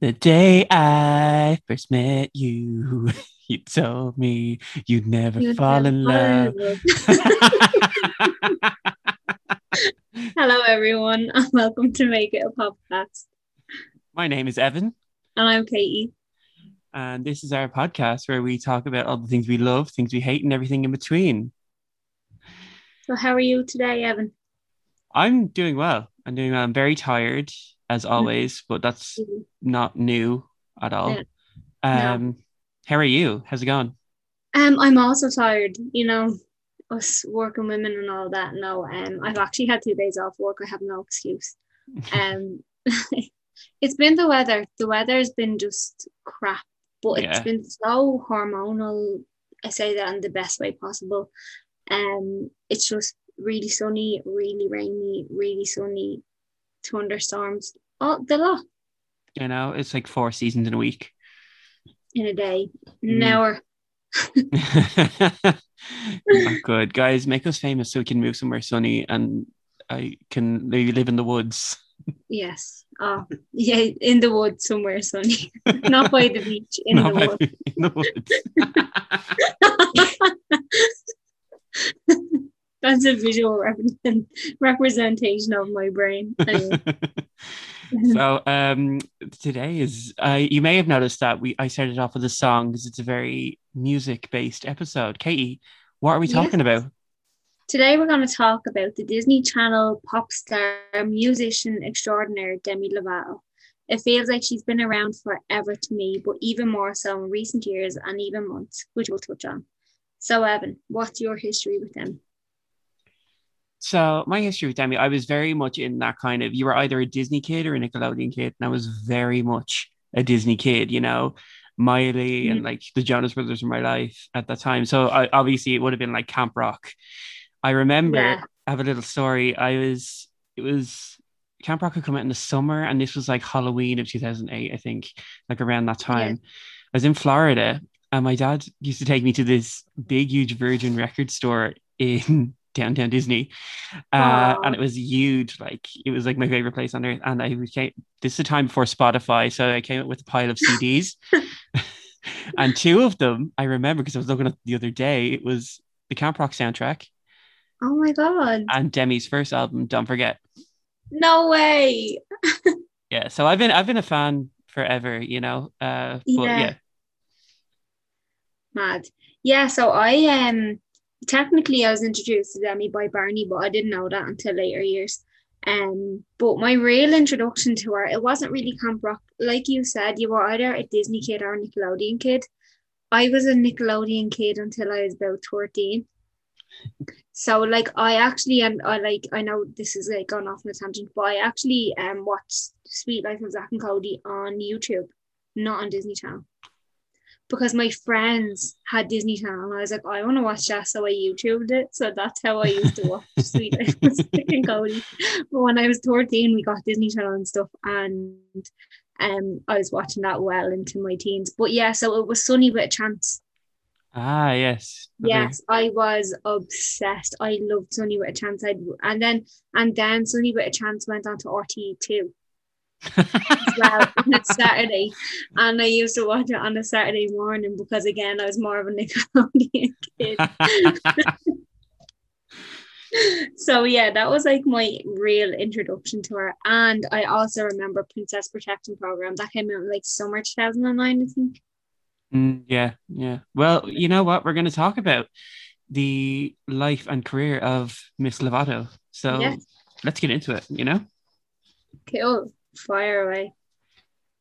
The day I first met you, you told me you'd never You'd fall never in love. in love. Hello, everyone, and welcome to Make It a Podcast. My name is Evan, And I'm Katie. and this is our podcast where we talk about all the things we love, things we hate, and everything in between. So, how are you today, Evan? I'm doing well. I'm doing well. I'm very tired, as always, but that's not new at all. Mm-hmm. Yeah. Um, How are you? How's it going? Um, I'm also tired. You know, us working women and all that. No, um, I've actually had two days off work. I have no excuse. Um, it's been the weather. The weather has been just crap, but it's been so hormonal. I say that in the best way possible. Um, it's just really sunny, really rainy, really sunny, thunderstorms, all the lot You know, it's like four seasons in a week. in a day, Mm. an hour. Not good. Guys, make us famous so we can move somewhere sunny and I can maybe live in the woods. Yes. Oh, yeah, in the woods somewhere sunny, not by the beach, in the by- woods. in the woods. That's a visual represent- representation of my brain. Anyway. so um today is uh, you may have noticed that we I started off with a song because it's a very music based episode. Katie, what are we Yes. talking about? Today we're going to talk about the Disney Channel pop star musician extraordinaire Demi Lovato. It feels like she's been around forever to me, but even more so in recent years and even months, which we'll touch on. So, Evan, what's your history with them? So my history with Demi, I was very much in that kind of you were either a Disney kid or a Nickelodeon kid, and I was very much a Disney kid, you know, Miley and Mm. like the Jonas Brothers were my life at that time. So I, obviously it would have been like Camp Rock. I remember Yeah. I have a little story. I was it was Camp Rock had come out in the summer, and this was like Halloween of 2008, I think, like around that time. I was in Florida, and my dad used to take me to this big, huge Virgin record store in downtown Disney, uh, and it was huge. Like it was like my favorite place on earth. And I became this is the time before Spotify, so I came up with a pile of CDs, and two of them I remember because I was looking at the other day. It was the Camp Rock soundtrack Oh my God. and Demi's first album, Don't Forget. No way. Yeah, so I've been I've been a fan forever, you know. Uh, but Yeah. yeah, Mad. Yeah, so I um technically I was introduced to Demi by Barney, but I didn't know that until later years. Um, but my real introduction to her, it wasn't really Camp Rock. Like you said, you were either a Disney kid or a Nickelodeon kid. I was a Nickelodeon kid until I was about 13. So like I actually and I like I know this is like going off on a tangent, but I actually um watched Sweet Life of Zack and Cody on YouTube, not on Disney Channel because my friends had Disney Channel and I was like, I want to watch that, so I YouTubed it. So that's how I used to watch Sweet Life and Cody. But when I was 13, we got Disney Channel and stuff, and um, I was watching that well into my teens. But yeah, so it was Sunny with a Chance. ah, yes, Okay. Yes, I was obsessed. I loved Sunny with a Chance. I'd, and then and then Sunny with a Chance went on to RTÉ as well on a Saturday, and I used to watch it on a Saturday morning because again I was more of a Nickelodeon kid. so yeah, that was like my real introduction to her. And I also remember Princess Protection Program that came out in like summer 2009, I think. Mm, yeah, yeah. Well, you know what? We're going to talk about the life and career of Miss Lovato. So let's get into it, you know? Cool. Fire away.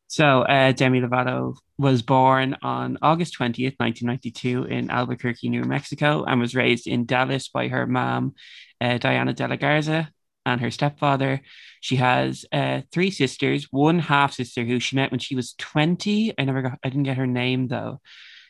So uh, Demi Lovato was born on August 20th, 1992 in Albuquerque, New Mexico, and was raised in Dallas by her mom, uh, Diana De La Garza, and her stepfather. She has uh, three sisters, one half sister who she met when she was 20. I never got, I didn't get her name though.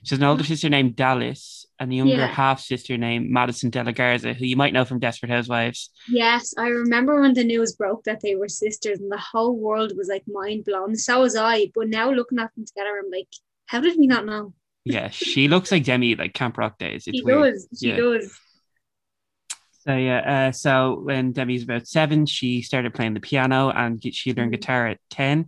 She has an older sister named Dallas and a younger Yeah. half sister named Madison De La Garza, who you might know from Desperate Housewives. Yes, I remember when the news broke that they were sisters and the whole world was like mind blown. So was I. But now looking at them together, I'm like, how did we not know? Yeah, she looks like Demi, like Camp Rock days. It's she weird. does. She Yeah. does. So yeah, uh, so when Demi's about seven, she started playing the piano and she learned guitar at ten.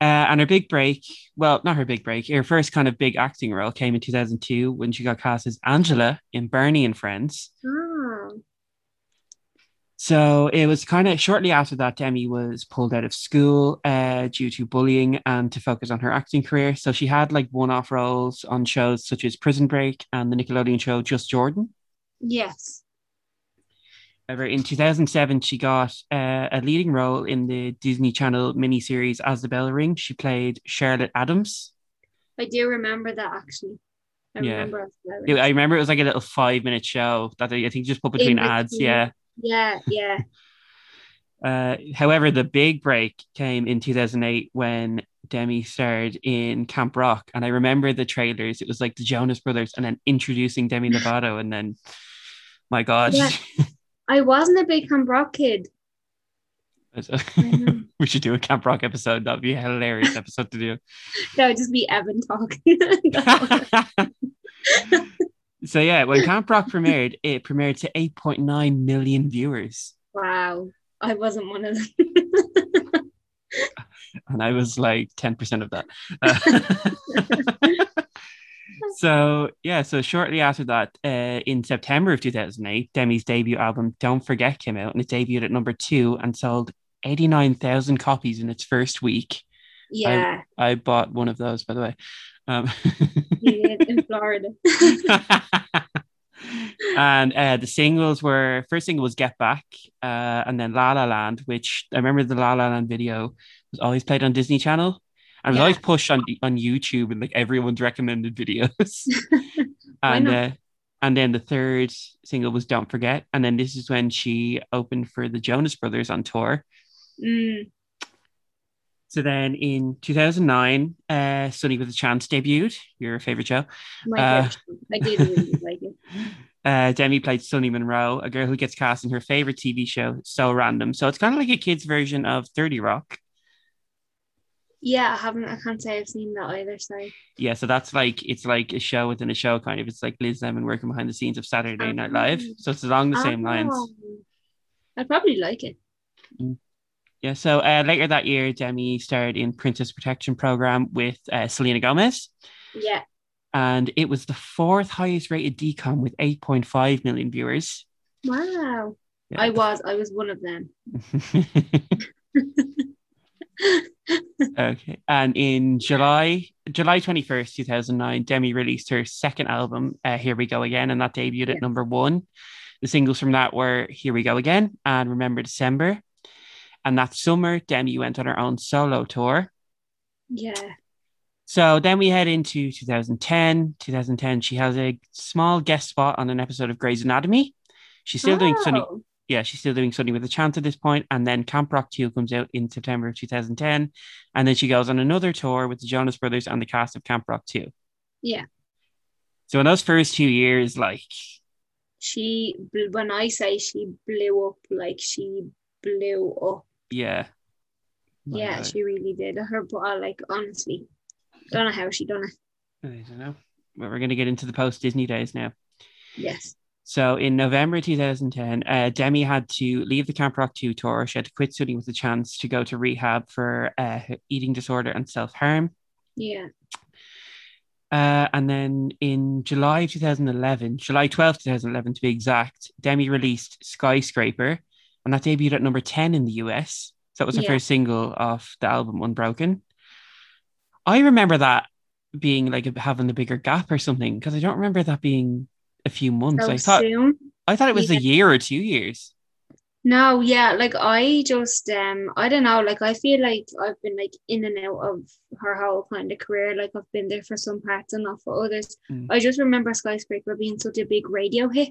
Uh, and her big break, well, not her big break, her first kind of big acting role came in 2002 when she got cast as Angela in Barney and Friends. Oh, So it was kind of shortly after that, Demi was pulled out of school uh, due to bullying and to focus on her acting career. So she had like one off roles on shows such as Prison Break and the Nickelodeon show Just Jordan. yes. However, in 2007, she got uh, a leading role in the Disney Channel miniseries As the Bell Rings. She played Charlotte Adams. I do remember that actually. I Yeah. remember It-. I remember it was like a little five minute show that they, I think just put between In ads. Yeah. Yeah, yeah. Uh, however, the big break came in 2008 when Demi starred in Camp Rock. And I remember the trailers. It was like the Jonas Brothers and then introducing Demi Lovato. And then, my God, Yeah. I wasn't a big Camp Rock kid. we should do a Camp Rock episode. That'd be a hilarious episode to do. That would just be Evan talking. so, yeah, when Camp Rock premiered, it premiered to 8.9 million viewers. wow. I wasn't one of them. and I was like 10% of that. Uh, so, yeah, so shortly after that, uh, in September of 2008, Demi's debut album, Don't Forget, came out and it debuted at number two and sold 89,000 copies in its first week. yeah, I bought one of those, by the way. Um, in Florida. and uh, the singles were first single was Get Back, uh, and then La La Land, which I remember the La La Land video was always played on Disney Channel. It was Yeah. always pushed on on YouTube and like everyone's recommended videos. And uh, and then the third single was Don't Forget, and then this is when she opened for the Jonas Brothers on tour. Mm, So then in 2009, uh, Sunny with a Chance debuted, your favorite show. my Uh, show. I did really like it. Uh, Demi played Sunny Monroe, a girl who gets cast in her favorite TV show, So Random. So it's kind of like a kid's version of 30 Rock. Yeah, I haven't. I can't say I've seen that either. Sorry. Yeah, so that's like it's like a show within a show, kind of. It's like Liz Lemon working behind the scenes of Saturday Night Live. So it's along the same lines. Oh, I'd probably like it. Yeah. So uh, later that year, Demi starred in Princess Protection Program with uh, Selena Gomez, Yeah. and it was the fourth highest rated DCOM with 8.5 million viewers. Wow. Yeah. I was. I was one of them. okay. And in July, July 21st, 2009, Demi released her second album, uh, Here We Go Again, and that debuted Yeah. at number one. The singles from that were Here We Go Again and Remember December. And that summer, Demi went on her own solo tour. Yeah. So then we head into 2010. 2010, she has a small guest spot on an episode of Grey's Anatomy. She's still doing Sunny, Oh, yeah, she's still doing Sunny with a Chance at this point. And then Camp Rock 2 comes out in September of 2010. And then she goes on another tour with the Jonas Brothers and the cast of Camp Rock 2. Yeah. So in those first two years, like, She. When I say she blew up, like she blew up. yeah. My yeah, God. she really did. Her, like honestly, don't know how she done it. I don't know. But we're going to get into the post Disney days now. Yes. So in November 2010, uh, Demi had to leave the Camp Rock 2 tour. She had to quit studying with a chance to go to rehab for uh, eating disorder and self harm. Yeah. Uh, and then in July 2011, July 12, 2011 to be exact, Demi released Skyscraper, and that debuted at number 10 in the US. So that was her Yeah. first single off the album Unbroken. I remember that being like having a bigger gap or something because I don't remember that being a few months. So I thought soon. I thought it was a year or two years. No, yeah, like I just um I don't know, like I feel like I've been like in and out of her whole kind of career. Like I've been there for some parts and not for others. Mm. I just remember Skyscraper being such a big radio hit.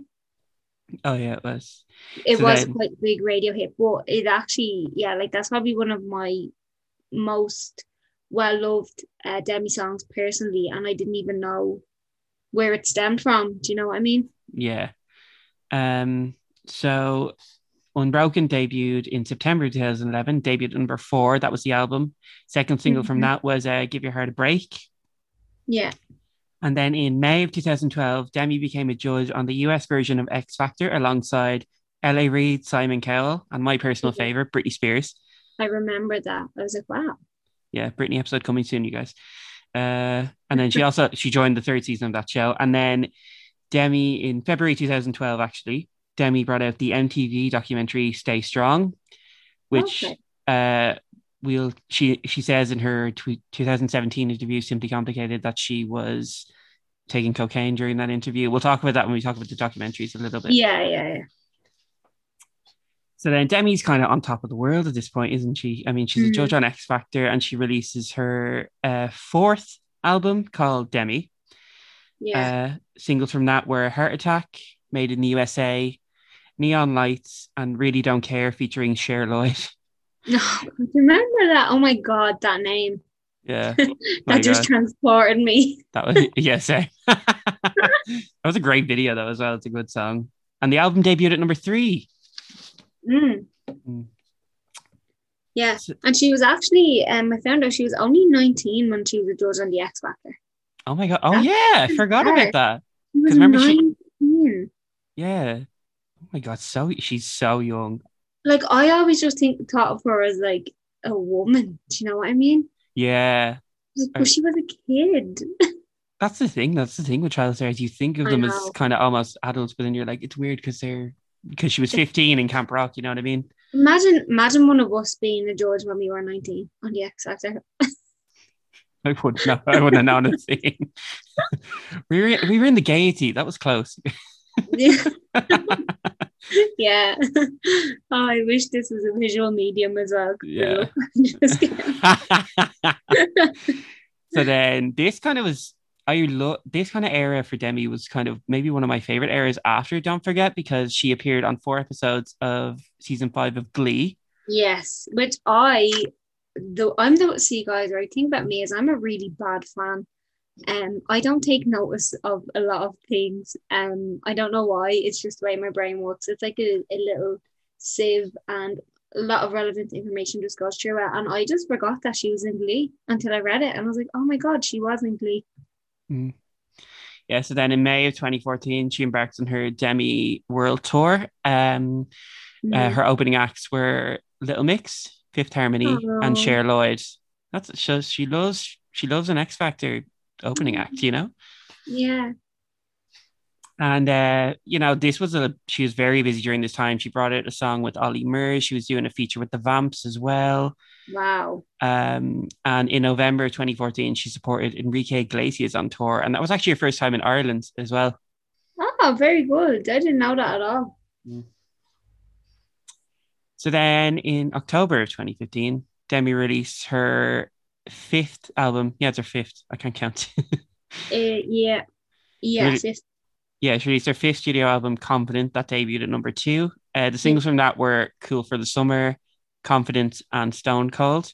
Oh yeah, it was. It So was then- quite a big radio hit, but it actually, yeah, like that's probably one of my most well loved uh, Demi songs personally, and I didn't even know where it stemmed from. Do you know what I mean? Yeah. Um. So, Unbroken debuted in September 2011. Debuted number four. That was the album. Second single from Mhm. that was uh, "Give Your Heart a Break." Yeah. And then in May of 2012, Demi became a judge on the US version of X Factor alongside L.A. Reid, Simon Cowell, and my personal Mhm. favorite, Britney Spears. I remember that. I was like, wow. Yeah, Britney episode coming soon, you guys. Uh, and then she also she joined the third season of that show. And then Demi in February 2012, actually, Demi brought out the MTV documentary Stay Strong, which Okay. uh we'll she she says in her tweet 2017 interview simply complicated that she was taking cocaine during that interview. We'll talk about that when we talk about the documentaries a little bit. Yeah, yeah, yeah. So then Demi's kind of on top of the world at this point, isn't she? I mean, she's a Mhm. judge on X Factor and she releases her uh, fourth album called Demi. Yeah. Uh, singles from that were Heart Attack, Made in the USA, Neon Lights, and Really Don't Care featuring Cher Lloyd. No, remember that? Oh my god, that name. Yeah, that just God. transported me. that was yeah, same. that was a great video though as well. It's a good song. And the album debuted at number three. Mm. Mm. Yeah. And she was actually, um, I found out she was only 19 when she was a judge on the X Factor. Oh my god. Oh That's yeah, I forgot about that. She was 'Cause remember she- 19. Yeah. Oh my god, so she's so young. Like, I always just think thought of her as like a woman. Do you know what I mean? Yeah. Like, I- she was a kid. That's the thing. That's the thing with child stars. You think of I them as kind of almost adults, but then you're like, it's weird because they're because she was 15 in Camp Rock. You know what I mean? Imagine, imagine one of us being a George when we were 19 on the X Factor. I wouldn't know. I wouldn't have known a thing. we were we were in the Gaiety. That was close. yeah. yeah. Oh, I wish this was a visual medium as well. Yeah. So then this kind of was I love this kind of era for Demi was kind of maybe one of my favorite eras after Don't Forget because she appeared on four episodes of season five of Glee. Yes, which I, though I'm the see guys, right? thing about me is I'm a really bad fan. Um, I don't take notice of a lot of things. Um, I don't know why. It's just the way my brain works. It's like a, a little sieve, and a lot of relevant information just goes through it. And I just forgot that she was in Glee until I read it, and I was like, oh my god, she was in Glee. Yeah, so then in May of 2014, she embarked on her Demi World Tour. Um, uh, Mm. her opening acts were Little Mix, Fifth Harmony, Oh. and Cher Lloyd. That's shows she loves she loves an X Factor opening act, you know. Yeah. And uh, you know, this was a she was very busy during this time. She brought out a song with Ollie Murs. She was doing a feature with the Vamps as well. Wow. Um, and in November 2014, she supported Enrique Iglesias on tour, and that was actually her first time in Ireland as well. Oh, very good. I didn't know that at all. So then in October of 2015, Demi released her fifth album. Yeah, it's her fifth. I can't count. Uh, yeah. Yeah. Sis. yeah, she released her fifth studio album, Confident, that debuted at number two. Uh, the singles from that were Cool for the Summer, Confident, and Stone Cold.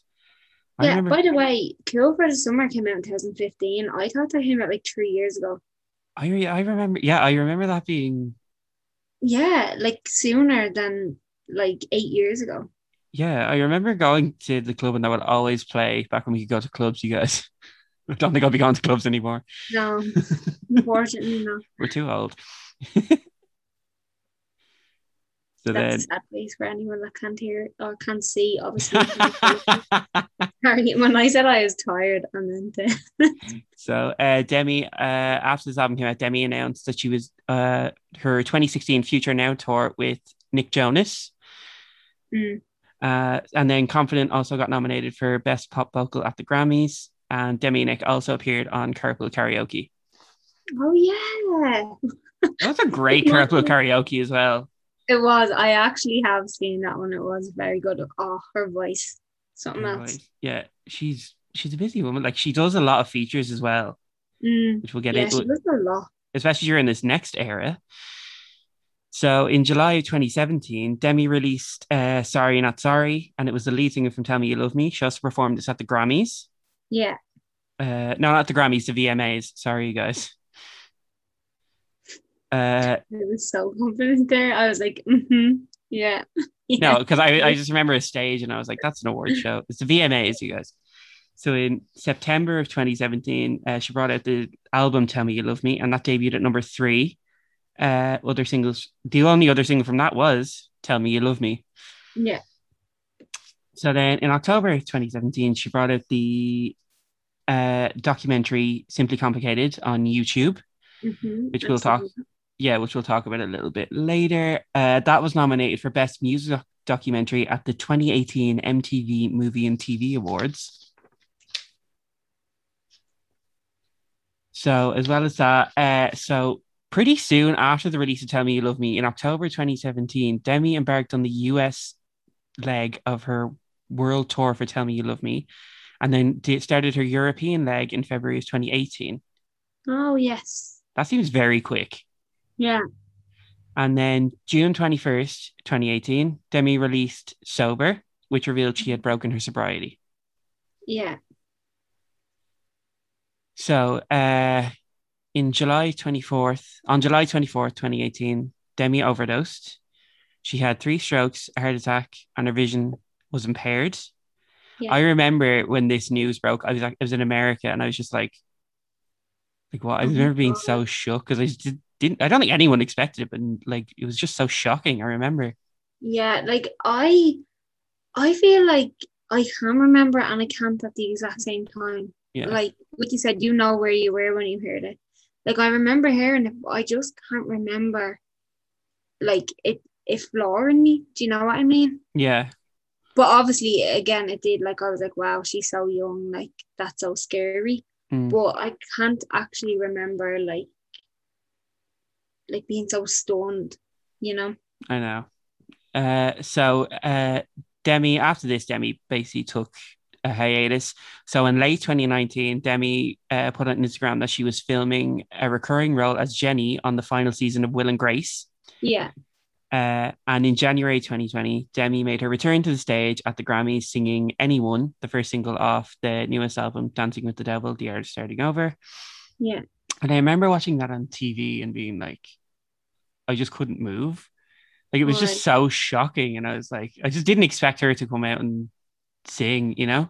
I Yeah, remember, by the way, Cool for the Summer came out in 2015. I thought that came out like three years ago. I, re- I remember, yeah, I remember that being, Yeah, like sooner than like eight years ago. yeah, I remember going to the club and that would always play back when we could go to clubs, you guys. I don't think I'll be going to clubs anymore. No, unfortunately, no. We're too old. so That's then, a sad face for anyone that can't hear or can't see. Obviously. When I said I was tired, I meant the, So uh, Demi, uh, after this album came out, Demi announced that she was uh, her 2016 Future Now tour with Nick Jonas. Mm. Uh, and then Confident also got nominated for Best Pop Vocal at the Grammys. And Demi and Nick also appeared on Carpool Karaoke. oh yeah, That was a great Carpool Karaoke as well. It was. I actually have seen that one. It was very good. Oh, her voice, something else. Right. Yeah, she's she's a busy woman. Like she does a lot of features as well, Mm. which we'll get Yeah, into. she does a lot. especially during this next era. So in July of 2017, Demi released uh, Sorry Not Sorry, and it was the lead singer from Tell Me You Love Me. She also performed this at the Grammys. Yeah. Uh, no, not the Grammys, the VMAs. Sorry, you guys. Uh, I was so confident there. I was like, mm-hmm. yeah. yeah. no, because I, I just remember a stage and I was like, that's an award show. It's the VMAs, you guys. So in September of 2017, uh, she brought out the album Tell Me You Love Me, and that debuted at number three. Uh, other singles, the only other single from that was Tell Me You Love Me. Yeah. So then in October 2017, she brought out the uh, documentary Simply Complicated on YouTube, Mhm, which we'll talk. Yeah, which we'll talk about a little bit later. Uh, that was nominated for Best Music Documentary at the 2018 MTV Movie and TV Awards. So, as well as that, uh, so pretty soon after the release of Tell Me You Love Me in October 2017, Demi embarked on the US leg of her world tour for Tell Me You Love Me, and then started her European leg in February of 2018. Oh yes. That seems very quick. Yeah. And then June 21st, 2018, Demi released Sober, which revealed she had broken her sobriety. Yeah. So uh, in July 24th, on July 24th, 2018, Demi overdosed. She had three strokes, a heart attack, and her vision was impaired. Yeah. I remember when this news broke, I was like, I was in America and I was just like, like what? I've Oh never been so shocked because I just did- didn't, I don't think anyone expected it, but like it was just so shocking. I remember. Yeah, like I I feel like I can remember and I can't at the exact same time. Yeah. Like like you said, you know where you were when you heard it. Like I remember hearing it, but I just can't remember like it it flooring me. Do you know what I mean? yeah. But obviously again it did like I was like, wow, she's so young, like that's so scary. Mm. But I can't actually remember like like being so stunned, you know? I know. Uh, so uh, Demi, after this, Demi basically took a hiatus. So in late 2019, Demi uh, put on Instagram that she was filming a recurring role as Jenny on the final season of Will and Grace. Yeah. Uh, and in January 2020, Demi made her return to the stage at the Grammys singing Anyone, the first single off the newest album, Dancing with the Devil, The Art of Starting Over. Yeah. And I remember watching that on TV and being like, I just couldn't move. Like it was just so shocking. And I was like, I just didn't expect her to come out and sing, you know?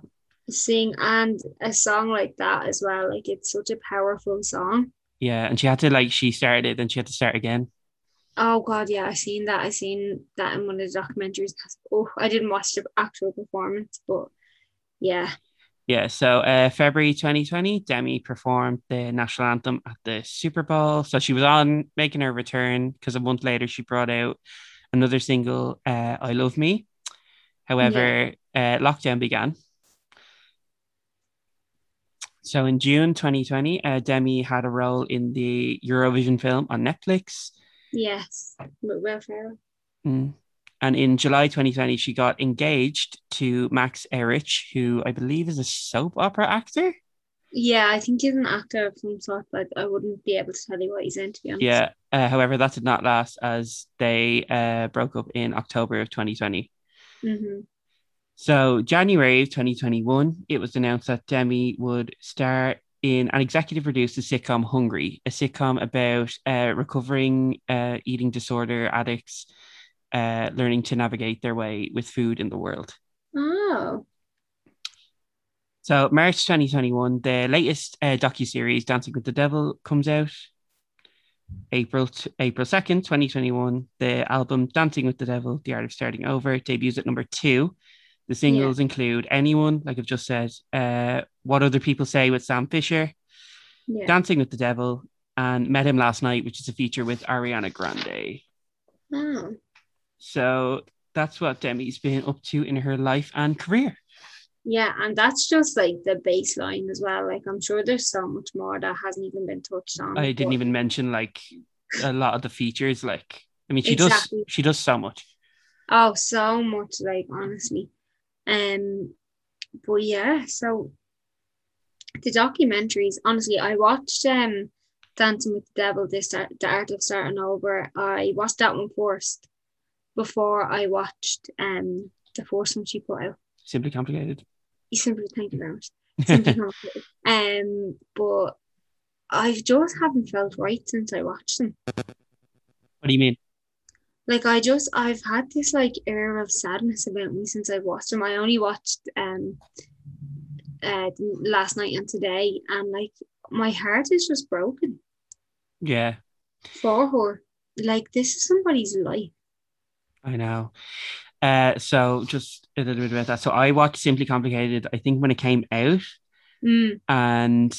sing and a song like that as well. Like it's such a powerful song. Yeah. And she had to like, she started and she had to start again. Oh God, yeah, I seen that. I seen that in one of the documentaries. Oh, I didn't watch the actual performance, but yeah, Yeah. So uh, February 2020, Demi performed the national anthem at the Super Bowl. So she was on making her return because a month later she brought out another single, uh, I Love Me. However, uh, lockdown began. So in June 2020, uh, Demi had a role in the Eurovision film on Netflix. Yes, Will Ferrell. Mm. And in July 2020, she got engaged to Max Ehrich, who I believe is a soap opera actor. Yeah, I think he's an actor of some sort, but I wouldn't be able to tell you what he's in, to be honest. Yeah. Uh, however, that did not last as they uh, broke up in October of 2020. hmm So, January of 2021, it was announced that Demi would star in an executive produce the sitcom Hungry, a sitcom about uh, recovering uh, eating disorder addicts uh, learning to navigate their way with food in the world. Oh, So, March 2021, the latest uh, docu-series Dancing with the Devil comes out. April t- April 2nd, 2021, the album Dancing with the Devil, The Art of Starting Over debuts at number two. The singles include Anyone, like I've just said, uh, What Other People Say with Sam Fischer, yeah. Dancing with the Devil, and Met Him Last Night, which is a feature with Ariana Grande. Oh, So that's what Demi's been up to in her life and career. yeah, and that's just like the baseline as well. Like I'm sure there's so much more that hasn't even been touched on. I didn't even mention like a lot of the features. Like, I mean, she Exactly. does she does so much. Oh, so much, like honestly. Um, but yeah, so the documentaries, honestly, I watched um Dancing with the Devil, this the art of starting over. I watched that one first before I watched um the first one she put out. Simply complicated. You simply thank you very much. Simply complicated. Um, but I just haven't felt right since I watched them. What do you mean? Like I just I've had this like air of sadness about me since I watched them. I only watched um uh last night and today and like my heart is just broken Yeah, for her. Like this is somebody's life. I know. Uh, so just a little bit about that. So I watched Simply Complicated, I think when it came out, Mm, and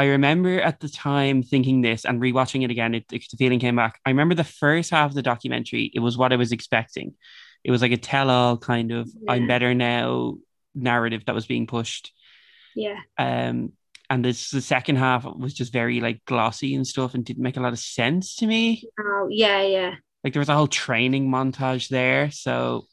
I remember at the time thinking this and rewatching it again, it, it- the feeling came back. I remember the first half of the documentary, it was what I was expecting. It was like a tell-all kind of I'm better now narrative that was being pushed. yeah. Um, and this the second half was just very like glossy and stuff and didn't make a lot of sense to me. Oh, yeah, yeah. Like there was a whole training montage there. So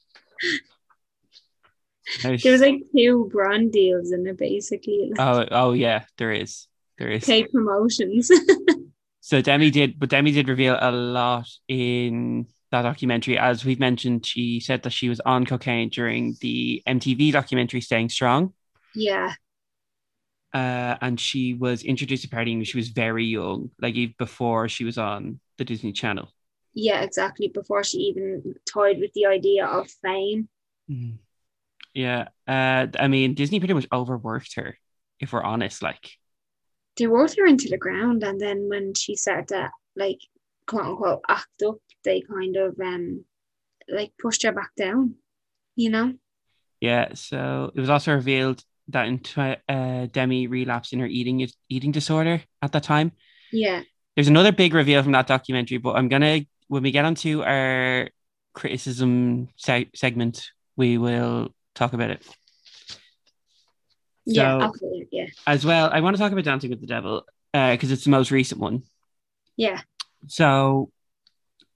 was- There was like two brand deals in it, basically. Like oh oh yeah, there is. There is. paid promotions. So Demi did, but Demi did reveal a lot in that documentary. As we've mentioned, she said that she was on cocaine during the MTV documentary Staying Strong. yeah, Uh, and she was introduced to partying when she was very young, like even before she was on the Disney Channel. yeah, exactly. Before she even toyed with the idea of fame. Yeah. Uh, I mean, Disney pretty much overworked her, if we're honest. Like, They worked her into the ground, and then when she started to like quote unquote act up, they kind of um like pushed her back down. You know? yeah. So it was also revealed that in uh, Demi relapsed in her eating eating disorder at that time. Yeah. There's another big reveal from that documentary, but I'm gonna when we get onto our criticism se- segment, we will talk about it. Yeah. So- Okay. Yeah. As well, I want to talk about Dancing with the Devil uh, because it's the most recent one. Yeah. So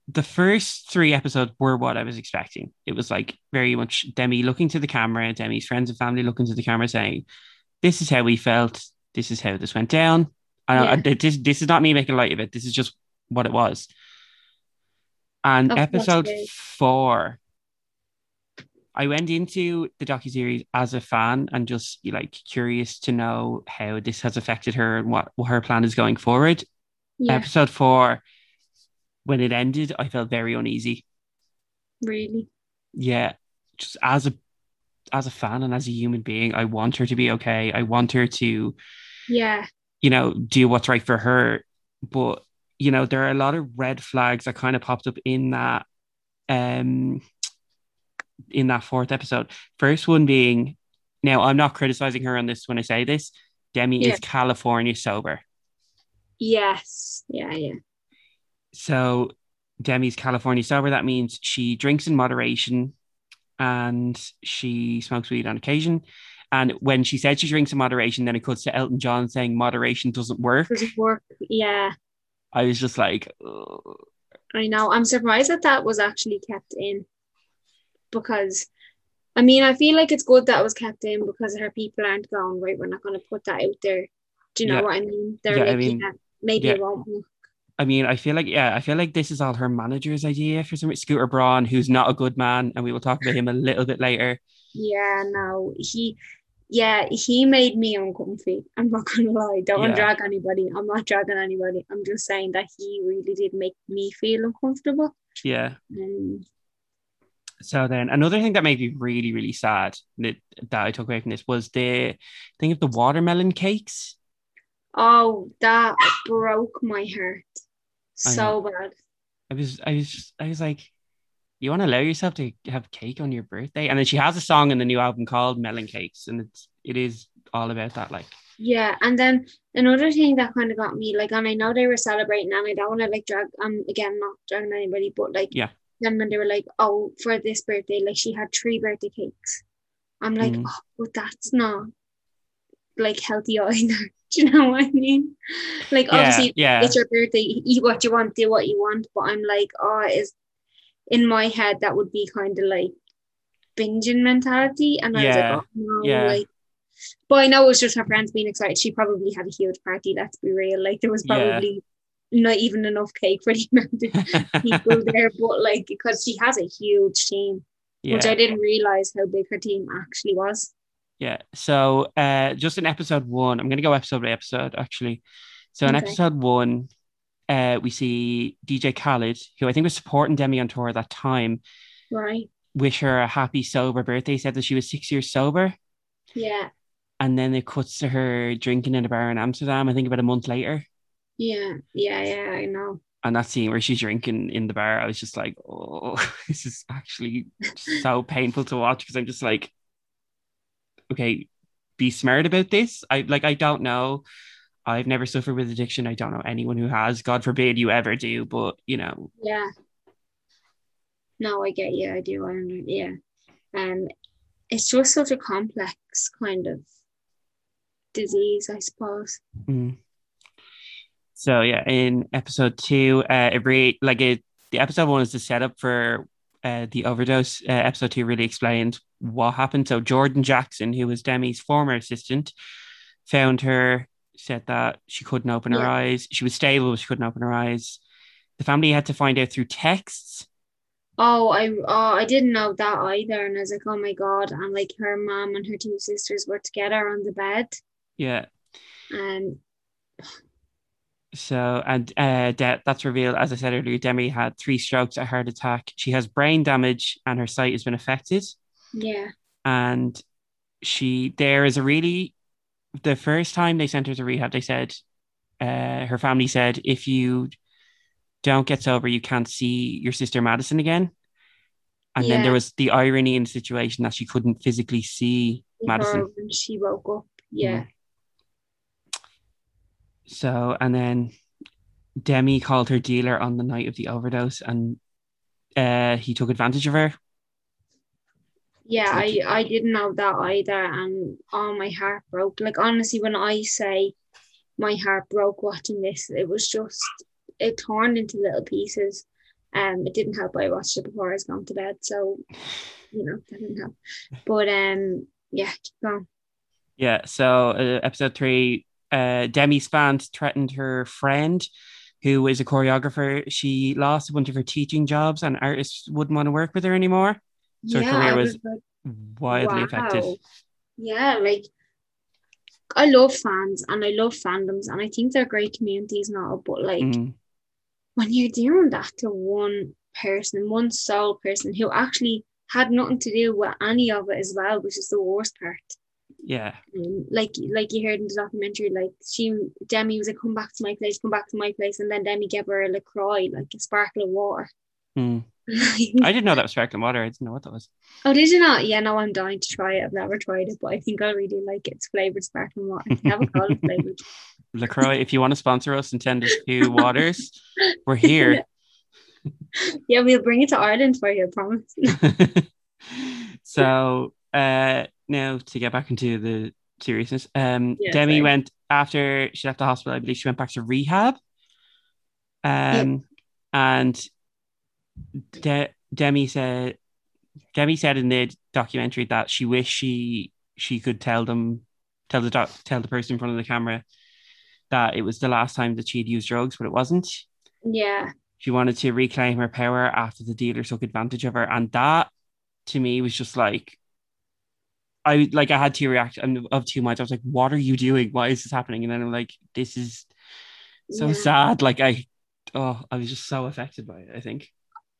the first three episodes were what I was expecting. It was like very much Demi looking to the camera, Demi's friends and family looking to the camera, saying, "This is how we felt. This is how this went down." And I- Yeah. this this is not me making light of it. This is just what it was. And episode four, I went into the docuseries as a fan and just like curious to know how this has affected her and what, what her plan is going forward. Yeah. Episode four, when it ended, I felt very uneasy. Really. Yeah, just as a as a fan and as a human being, I want her to be okay. I want her to, Yeah. you know, do what's right for her. But you know, there are a lot of red flags that kind of popped up in that um in that fourth episode. First one being now I'm not criticizing her on this when I say this. Demi Yeah. is California sober. Yes. Yeah. Yeah. So Demi's California sober. That means she drinks in moderation and she smokes weed on occasion. And when she said she drinks in moderation, then it cuts to Elton John saying moderation doesn't work. Doesn't work. Yeah. I was just like, "Ugh." I know. I'm surprised that that was actually kept in because, I mean, I feel like it's good that it was kept in because her people aren't going, right, we're not going to put that out there. Do you know Yeah. what I mean? They're Yeah, I like, mean, yeah, maybe it won't work. I mean, I feel like, yeah, I feel like this is all her manager's idea for some Scooter Braun, who's not a good man. And we will talk about him a little bit later. Yeah, no, he, yeah, he made me uncomfy. I'm not going to lie. Don't Yeah. drag anybody. I'm not dragging anybody. I'm just saying that he really did make me feel uncomfortable. Yeah. Um, So then another thing that made me really, really sad that, that I took away from this was the thing of the watermelon cakes. oh, that broke my heart I so bad. I was, I was, I was like, you want to allow yourself to have cake on your birthday? And then she has a song in the new album called Melon Cakes, and it's it is all about that. Like, Yeah, and then another thing that kind of got me, like, and I know they were celebrating, and I don't want to like drag, um, again, not dragging anybody, but like, Yeah. Then when they were like, oh, for this birthday, like she had three birthday cakes. I'm like, Mhm. oh, but that's not like healthy either. Do you know what I mean? Like, yeah, obviously, yeah, it's your birthday, eat what you want, do what you want. But I'm like, oh, is in my head that would be kind of like binging mentality, and I Yeah, was like, oh no, yeah. like. But I know it was just her friends being excited. She probably had a huge party. Let's be real. Like there was probably not even enough cake for the amount of people there. But like because she has a huge team, which I didn't realize how big her team actually was. yeah. So, uh, just in episode one, I'm gonna go episode by episode actually. So in Okay. episode one, uh, we see DJ Khaled, who I think was supporting Demi on tour at that time, Right. wish her a happy sober birthday. Said that she was six years sober. Yeah. And then it cuts to her drinking in a bar in Amsterdam, I think about a month later. Yeah. Yeah. Yeah. I know. and that scene where she's drinking in the bar, I was just like, oh, this is actually so painful to watch because I'm just like, okay, be smart about this. I like, I don't know. I've never suffered with addiction. I don't know anyone who has. God forbid you ever do, but you know. Yeah. No, I get you. I do. I don't know. Yeah. Um, it's just such a complex kind of disease, I suppose. Mm. So yeah, in episode two, uh, it really like it. The episode one is the setup for uh, the overdose. Uh, episode two really explained what happened. So Jordan Jackson, who was Demi's former assistant, found her, said that she couldn't open her eyes. She was stable, but she couldn't open her eyes. The family had to find out through texts. Oh, I oh I didn't know that either, and I was like, oh my god, and like her mom and her two sisters were together on the bed, Yeah. and So and uh, that's revealed, as I said earlier, Demi had three strokes, a heart attack. She has brain damage, and her sight has been affected. yeah, and she there is a really the first time they sent her to rehab they said uh her family said if you don't get sober you can't see your sister madison again. And then there was the irony in the situation that she couldn't physically see madison. when she woke up, yeah, so and then demi called her dealer on the night of the overdose and uh he took advantage of her yeah, I I didn't know that either, and oh my heart broke. Like honestly, when I say my heart broke watching this, it was just it torn into little pieces. Um, it didn't help. I watched it before I was going to bed, so you know that didn't help. But um, yeah, keep going. Yeah, so uh, episode three, uh, Demi Spant threatened her friend, who is a choreographer. She lost a bunch of her teaching jobs, and artists wouldn't want to work with her anymore. So her yeah, career I was like, wildly affected. Yeah, like I love fans and I love fandoms and I think they're great communities now, but like Mm, when you're doing that to one person, one sole person who actually had nothing to do with any of it as well, which is the worst part. Yeah, Um, like like you heard in the documentary, like she Demi was like, "Come back to my place, come back to my place," and then Demi gave her a Lacroix, like a sparkling water. mm. I didn't know that was sparkling water. I didn't know what that was. oh, did you not? Yeah, no, I'm dying to try it. I've never tried it, but I think I really like it. It's flavored sparkling water. I never call it flavored. Lacroix, if you want to sponsor us and send us two waters, we're here. Yeah, we'll bring it to Ireland for you, I promise. so uh now to get back into the seriousness. Um Yeah, demi sorry. went after she left the hospital i believe she went back to rehab. Um and De- demi said demi said in the documentary that she wished she she could tell them tell the doc tell the person in front of the camera that it was the last time that she'd used drugs but it wasn't. Yeah, she wanted to reclaim her power after the dealer took advantage of her. And that to me was just like i like i had two reactions of two minds i was like what are you doing why is this happening and then i'm like this is so Yeah. sad like i oh i was just so affected by it i think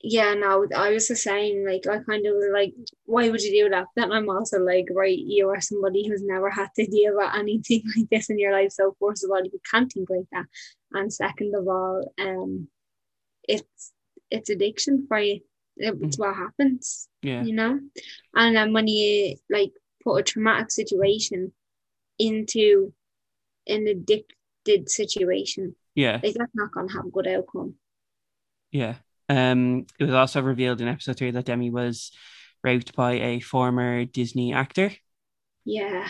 yeah, no, I was the same. Like, I kind of was like, why would you do that? Then I'm also like, right, you are somebody who's never had to deal with anything like this in your life. So, first of all, you can't think like that. And second of all, um, it's it's addiction for you. It's what happens, yeah you know? And then when you like put a traumatic situation into an addicted situation, yeah like that's not gonna have a good outcome. yeah um it was also revealed in episode three that demi was raped by a former disney actor Yeah.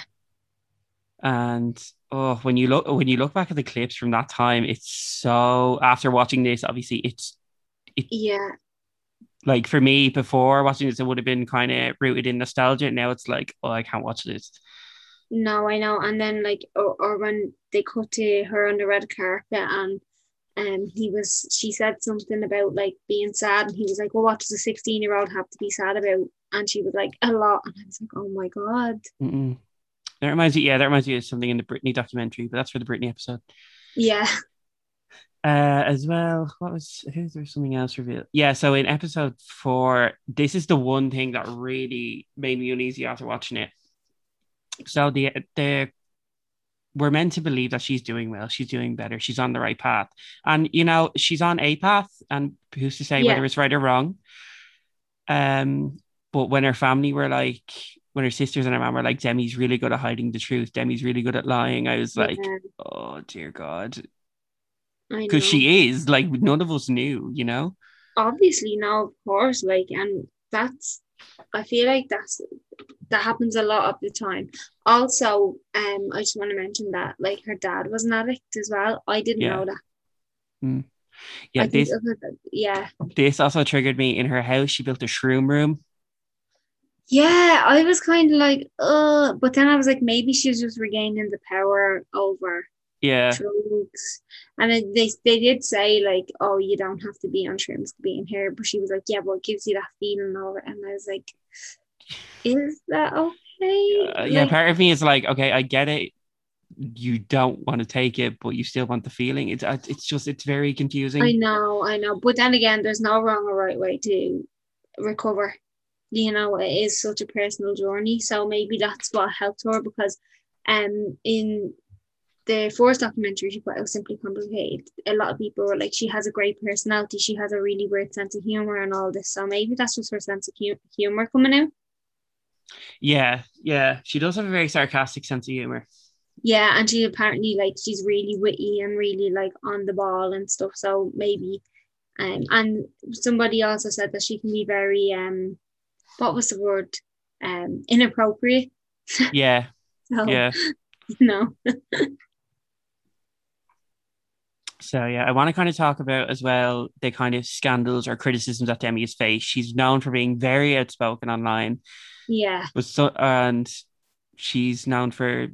and oh when you look when you look back at the clips from that time it's so after watching this obviously it's Yeah. Like for me before watching this it would have been kind of rooted in nostalgia now it's like oh i can't watch this No, I know. And then like or, or when they cut to her on the red carpet and um he was she said something about like being sad and he was like, Well, what does a 16 year old have to be sad about? And she was like, A lot. And I was like, Oh my God. Mm-mm. that reminds you yeah that reminds you of something in the Britney documentary but that's for the Britney episode Yeah. Uh as well what was who's there something else revealed yeah so in episode four this is the one thing that really made me uneasy after watching it so the the we're meant to believe that she's doing well, she's doing better, she's on the right path. And you know, she's on a path, and who's to say Yeah. whether it's right or wrong? Um, but when her family were like, when her sisters and her mom were like, Demi's really good at hiding the truth, Demi's really good at lying, I was like, Yeah, oh dear God. Because she is, like none of us knew, you know? obviously no, of course, like, and that's. I feel like that's that happens a lot of the time. Also, um, I just want to mention that like her dad was an addict as well. I didn't Yeah. know that. Yeah, I this other yeah, this also triggered me in her house. She built a shroom room. yeah. I was kind of like, uh, but then I was like, maybe she's just regaining the power over Yeah. drugs. And then they they did say like, oh, you don't have to be on shrooms to be in here. But she was like, yeah, but it gives you that feeling of it. And I was like, is that okay? Uh, yeah, Like, part of me is like, okay, I get it. You don't want to take it, but you still want the feeling. It's it's just it's very confusing. I know, I know. But then again, there's no wrong or right way to recover. You know, it is such a personal journey. So maybe that's what helped her because um in the first documentary she put out Simply Complicated, a lot of people were like, she has a great personality, she has a really weird sense of humor and all this. So maybe that's just her sense of hu- humor coming out. Yeah, yeah. She does have a very sarcastic sense of humor. Yeah, and she apparently like she's really witty and really like on the ball and stuff. So maybe, um, and somebody also said that she can be very um, what was the word? Um, inappropriate. Yeah, So yeah. you know, So yeah, I want to kind of talk about as well the kind of scandals or criticisms that Demi has faced. She's known for being very outspoken online, yeah, but so and she's known for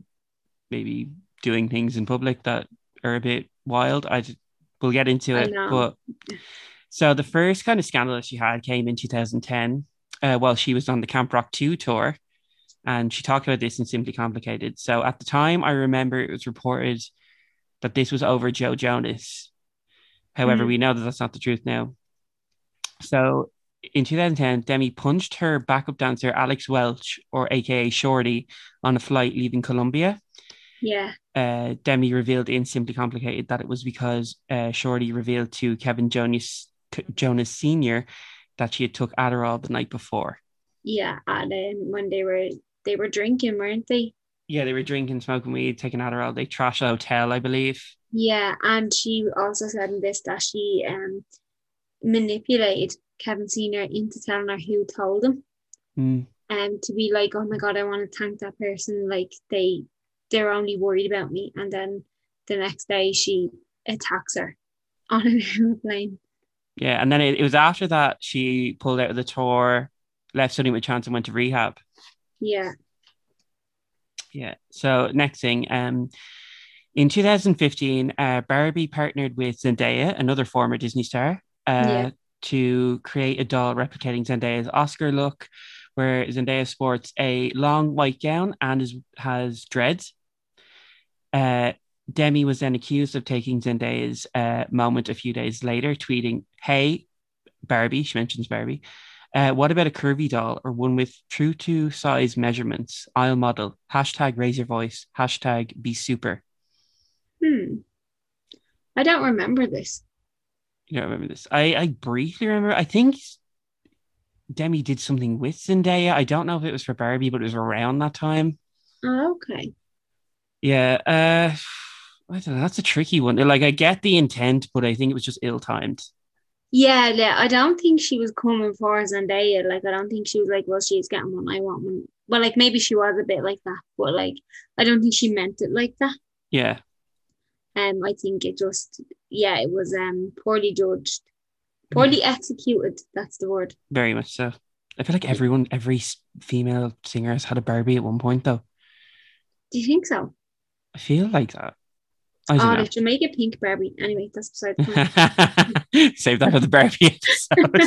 maybe doing things in public that are a bit wild. I we'll get into it, but so the first kind of scandal that she had came in 2010, uh, while she was on the Camp Rock 2 tour, and she talked about this in Simply Complicated. So at the time, I remember it was reported that this was over Joe Jonas. However, Mm. we know that that's not the truth now. So in 2010, Demi punched her backup dancer Alex Welch, or AKA Shorty, on a flight leaving Colombia. yeah, Uh, Demi revealed in Simply Complicated that it was because uh, Shorty revealed to Kevin Jonas Jonas Senior that she had took Adderall the night before. yeah. And um, when they were they were drinking, weren't they? Yeah, they were drinking, smoking weed, taking Adderall. They trashed a hotel, I believe. Yeah, and she also said in this that she um manipulated Kevin Senior into telling her who told him. Mm. um to be like, oh my god, I want to thank that person. Like they they're only worried about me. And then the next day she attacks her on an airplane. Yeah, and then it, it was after that she pulled out of the tour, left Sonny with Chance, and went to rehab. Yeah. Yeah. So next thing, um, in 2015, uh, Barbie partnered with Zendaya, another former Disney star, uh, Yeah. to create a doll replicating Zendaya's Oscar look, where Zendaya sports a long white gown and is, has dreads. Uh, Demi was then accused of taking Zendaya's uh, moment a few days later, tweeting, "Hey, Barbie," she mentions Barbie. Uh, what about a curvy doll or one with true to size measurements? I'll model. Hashtag raise your voice. Hashtag be super. Hmm. I don't remember this. You don't remember this? I, I briefly remember. I think Demi did something with Zendaya. I don't know if it was for Barbie, but it was around that time. Oh, okay. Yeah. Uh, I don't know. That's a tricky one. Like, I get the intent, but I think it was just ill timed. Yeah, yeah. I don't think she was coming for Zendaya. Like, I don't think she was like, well, she's getting one, I want one. Well, like maybe she was a bit like that, but like I don't think she meant it like that. Yeah. Um, I think it just, yeah, it was um poorly judged, poorly executed. That's the word. Very much so. I feel like everyone, every female singer has had a Barbie at one point, though. Do you think so? I feel like that. I Oh, don't should make pink Barbie. Anyway, that's beside the point. Save that for the Barbie episode.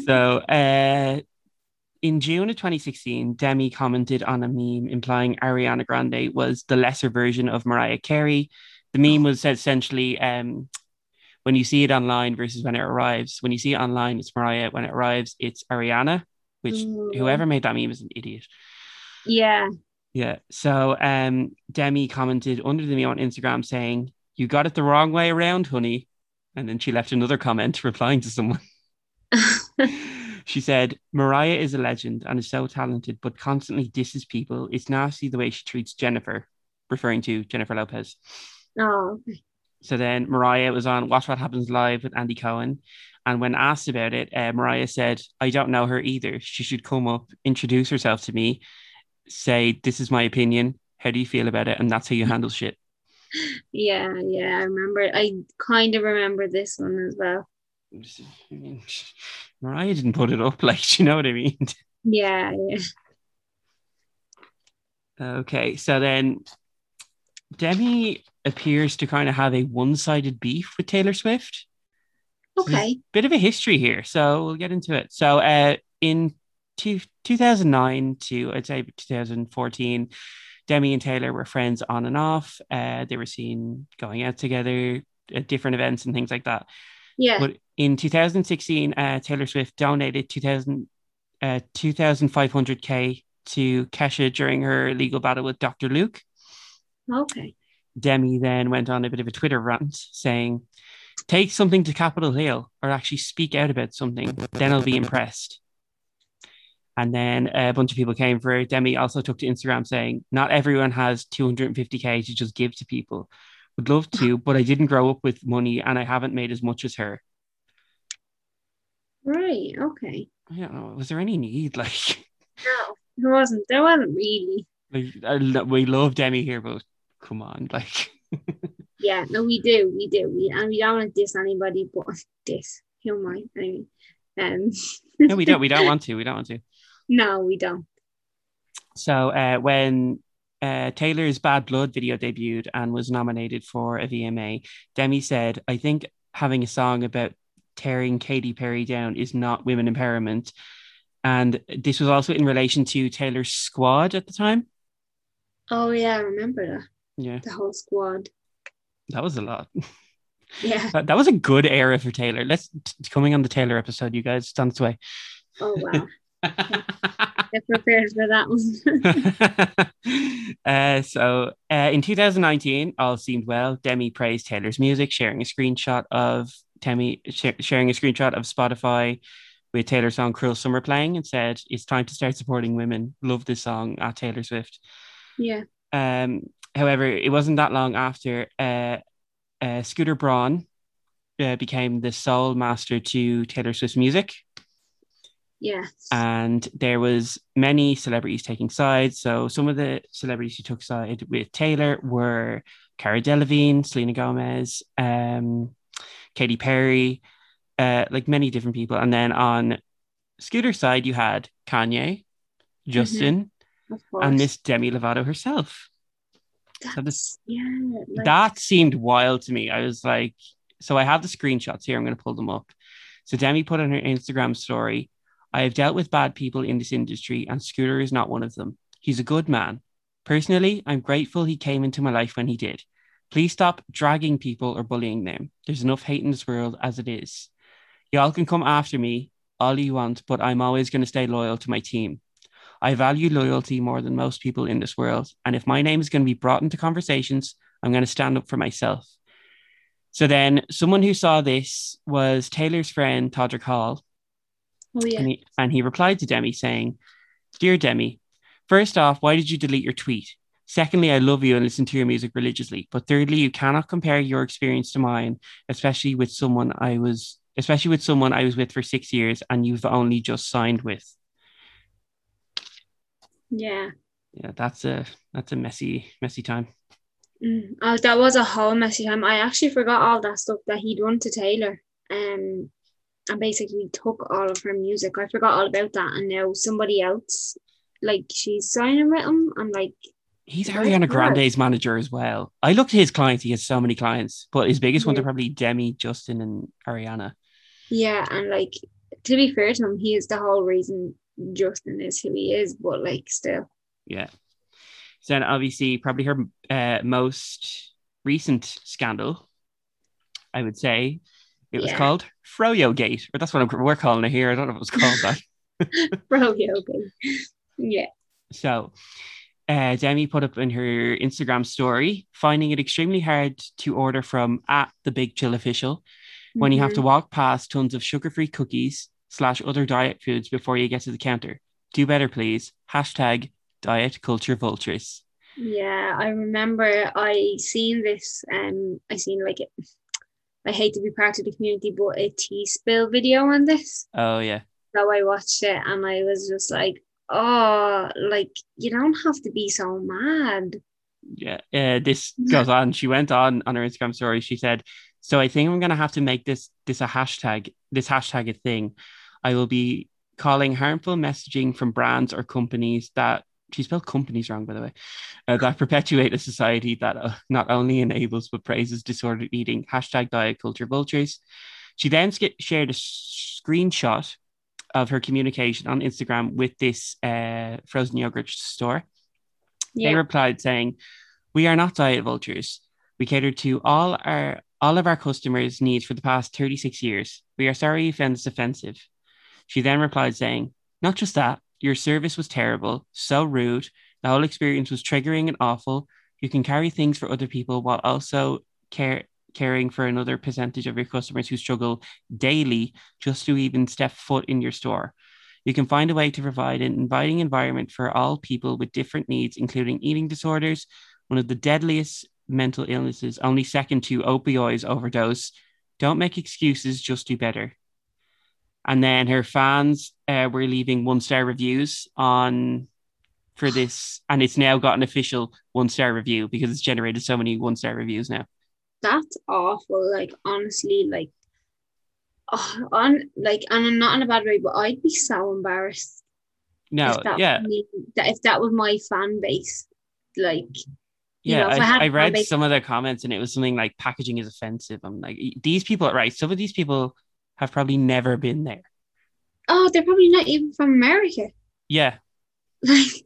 so, uh, in June of 2016, Demi commented on a meme implying Ariana Grande was the lesser version of Mariah Carey. The meme was essentially um, when you see it online versus when it arrives. When you see it online, it's Mariah. When it arrives, it's Ariana, which Ooh. whoever made that meme is an idiot. Yeah. Yeah. So um Demi commented under the meme on Instagram saying, You got it the wrong way around, honey. And then she left another comment replying to someone. she said, Mariah is a legend and is so talented, but constantly disses people. It's nasty the way she treats Jennifer, referring to Jennifer Lopez. oh, So then Mariah was on Watch What Happens Live with Andy Cohen. And when asked about it, uh, Mariah said, I don't know her either. She should come up, introduce herself to me, say, This is my opinion. How do you feel about it? And that's how you handle shit. yeah, yeah. I remember. I kind of remember this one as well. I mean, Mariah didn't put it up, like, you know what I mean? Yeah, yeah. Okay, so then Demi appears to kind of have a one-sided beef with Taylor Swift. Okay. a bit of a history here, so we'll get into it. So, uh, in two, 2009 to I'd say 2014, Demi and Taylor were friends on and off. Uh, they were seen going out together at different events and things like that. Yeah. But in 2016, uh, Taylor Swift donated 2000, uh, 2,500k to Kesha during her legal battle with Dr. Luke. Okay. Demi then went on a bit of a Twitter rant saying, Take something to Capitol Hill or actually speak out about something, then I'll be impressed. And then a bunch of people came for her. Demi also took to Instagram saying, Not everyone has 250k to just give to people. Would love to, but I didn't grow up with money and I haven't made as much as her. Right. Okay. I don't know. Was there any need? Like, No, there wasn't. There wasn't really. like I we love Demi here, but come on, like, Yeah. No, we do. We do. We and we don't want to diss anybody, but this. Who am I? Anyway. Um. no, we don't. We don't want to. We don't want to. No, we don't. So uh, when uh, Taylor's Bad Blood video debuted and was nominated for a VMA, Demi said, I think having a song about tearing Katy Perry down is not women empowerment. And this was also in relation to Taylor's squad at the time. Oh yeah, I remember that. Yeah, The whole squad. that was a lot. Yeah. That, that was a good era for Taylor. Let's t- coming on the Taylor episode, you guys, it's on its way. Oh wow. Get prepared for that one. uh, so uh, in 2019, all seemed well. Demi praised Taylor's music, sharing a screenshot of Demi sh- sharing a screenshot of Spotify with Taylor's song "Cruel Summer" playing, and said, "It's time to start supporting women. Love this song at Taylor Swift." yeah. Um, however, it wasn't that long after uh, uh, Scooter Braun uh, became the sole master to Taylor Swift's music Yeah. and there was many celebrities taking sides. So some of the celebrities who took side with Taylor were Cara Delevingne, Selena Gomez, um, Katy Perry, uh, like many different people. And then on Scooter's side, you had Kanye, Justin, Of course. and Miss Demi Lovato herself. So this yeah. Like, that seemed wild to me. I was like, so I have the screenshots here. I'm going to pull them up. So Demi put on her Instagram story, I have dealt with bad people in this industry, and Scooter is not one of them. He's a good man. Personally, I'm grateful he came into my life when he did. Please stop dragging people or bullying them. There's enough hate in this world as it is. Y'all can come after me all you want, but I'm always going to stay loyal to my team. I value loyalty more than most people in this world. And if my name is going to be brought into conversations, I'm going to stand up for myself. So then, someone who saw this was Taylor's friend, Todrick Hall. Oh yeah. And he, and he replied to Demi saying, Dear Demi, first off, why did you delete your tweet? Secondly, I love you and listen to your music religiously. But thirdly, you cannot compare your experience to mine, especially with someone I was, especially with someone I was with for six years and you've only just signed with. Yeah. Yeah, that's a that's a messy, messy time. Mm. Oh, that was a whole messy time. I actually forgot all that stuff that he'd done to Taylor. Um, and basically took all of her music. I forgot all about that, and now somebody else, like she's signing with him. I'm like, He's Ariana. Grande's manager as well. I looked at his clients; he has so many clients, but his biggest ones Yeah. are probably Demi, Justin, and Ariana. yeah, and like to be fair to him, he is the whole reason Justin is who he is. But like, still, Yeah. So then, obviously, probably her uh, most recent scandal, I would say, it was Yeah. called Froyo Gate, or that's what I'm, we're calling it here. I don't know if it was called that. yeah, okay, yeah, So uh, Demi put up in her Instagram story, finding it extremely hard to order from at the Bigg Chill official when you have to Mhm. walk past tons of sugar-free cookies slash other diet foods before you get to the counter. Do better, please. Hashtag diet culture vultures. Yeah, I remember I seen this um I seen like it I hate to be part of the community, but a tea spill video on this. Oh yeah. So I watched it and I was just like, oh, like you don't have to be so mad. Yeah. Uh, this goes on. She went on on her Instagram story. She said, "So I think I'm gonna have to make this this a hashtag. This hashtag a thing. I will be calling harmful messaging from brands or companies that." She spelled companies wrong, by the way. uh, that perpetuate a society that uh, not only enables but praises disordered eating. Hashtag diet culture vultures. She then sk- shared a screenshot of her communication on Instagram with this uh, frozen yogurt store. They replied saying, "We are not diet vultures. We cater to all our all of our customers' needs for the past 36 years. We are sorry you found this offensive." She then replied saying, "Not just that, your service was terrible, so rude. The whole experience was triggering and awful. You can carry things for other people while also care caring for another percentage of your customers who struggle daily just to even step foot in your store. You can find a way to provide an inviting environment for all people with different needs, including eating disorders, one of the deadliest mental illnesses, only second to opioids overdose. Don't make excuses, just do better. And then her fans uh, were leaving one star reviews on for this, and it's now got an official one star review because it's generated so many one star reviews now. That's awful. Like honestly, like oh, on like and I'm not in a bad way, but I'd be so embarrassed No, if that yeah, me, that if that was my fan base. Like you yeah. know, if I I, I read base- some of the comments, and it was something like packaging is offensive. I'm like, these people, right? Some of these people have probably never been there. Oh, they're probably not even from America. Yeah, Like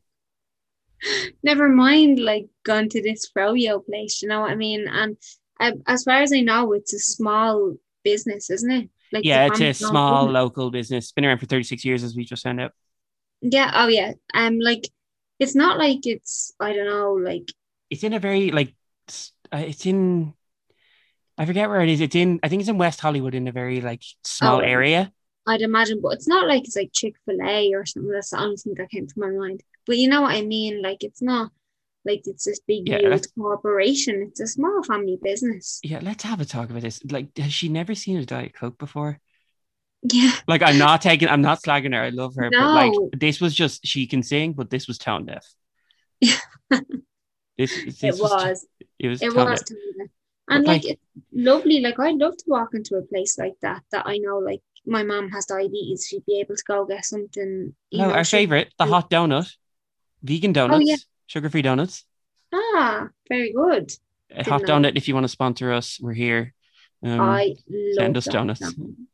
never mind like going to this froyo place, you know what I mean? And uh, as far as I know, it's a small business, isn't it? Like yeah. It's a small business. local business. Been around for 36 years, as we just found out. Yeah, oh yeah. Um like it's not like it's I don't know, like It's in a very like, uh, it's in. I forget where it is. It's in. I think it's in West Hollywood, in a very like small Oh. area. I'd imagine, but it's not like it's like Chick-fil-A or something. That's the only thing that came to my mind. But you know what I mean? Like it's not like it's this big Yeah, huge corporation. It's a small family business. Yeah, let's have a talk about this. Like, has she never seen a Diet Coke before? Yeah. Like, I'm not taking, I'm not slagging her. I love her, but like, this was just she can sing, but this was tone deaf. this, this It was. it was It was deaf. And like, like- it's lovely. Like I'd love to walk into a place like that that I know like my mom has diabetes. She'd be able to go get something. No, know, our favorite, the hot donut, vegan donuts, Oh, yeah. sugar-free donuts. Ah, very good. A hot know. donut. If you want to sponsor us, we're here. Um, I love send us donuts.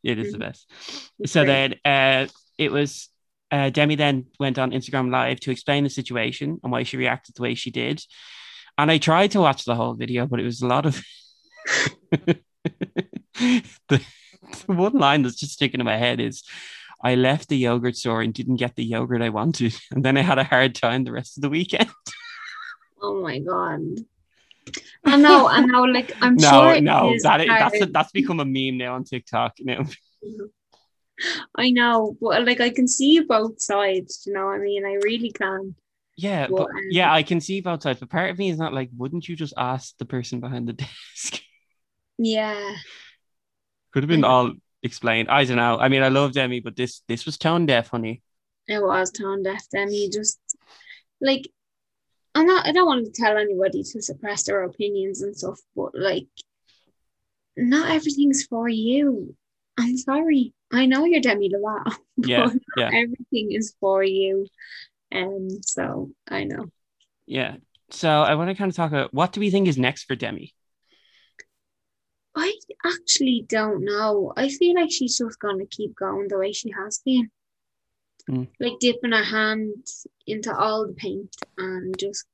It is the Mhm. best. It's So great. then uh, it was uh, Demi then went on Instagram Live to explain the situation and why she reacted the way she did. And I tried to watch the whole video, but it was a lot of the, the one line that's just sticking in my head is I left the yogurt store and didn't get the yogurt I wanted. And then I had a hard time the rest of the weekend. Oh my god. I know, I know. Like I'm no, sure it no, that is, that's hard. that's become a meme now on TikTok. Now. I know, but like I can see both sides. You know, what I mean, I really can. Yeah, Well, but um, yeah, I can see both sides. But part of me is not like, wouldn't you just ask the person behind the desk? Yeah, Could have been Yeah. all explained. I don't know. I mean, I love Demi, but this this was tone deaf, honey. it was tone deaf. You just like, I'm not. I don't want to tell anybody to suppress their opinions and stuff, but like, not everything's for you. I'm sorry. I know you're Demi Lovato. Yeah, but yeah. not everything is for you. And so I know. Yeah. So I want to kind of talk about what do we think is next for Demi? I actually don't know. I feel like she's just gonna keep going the way she has been. Mm. Like dipping her hand into all the paint and just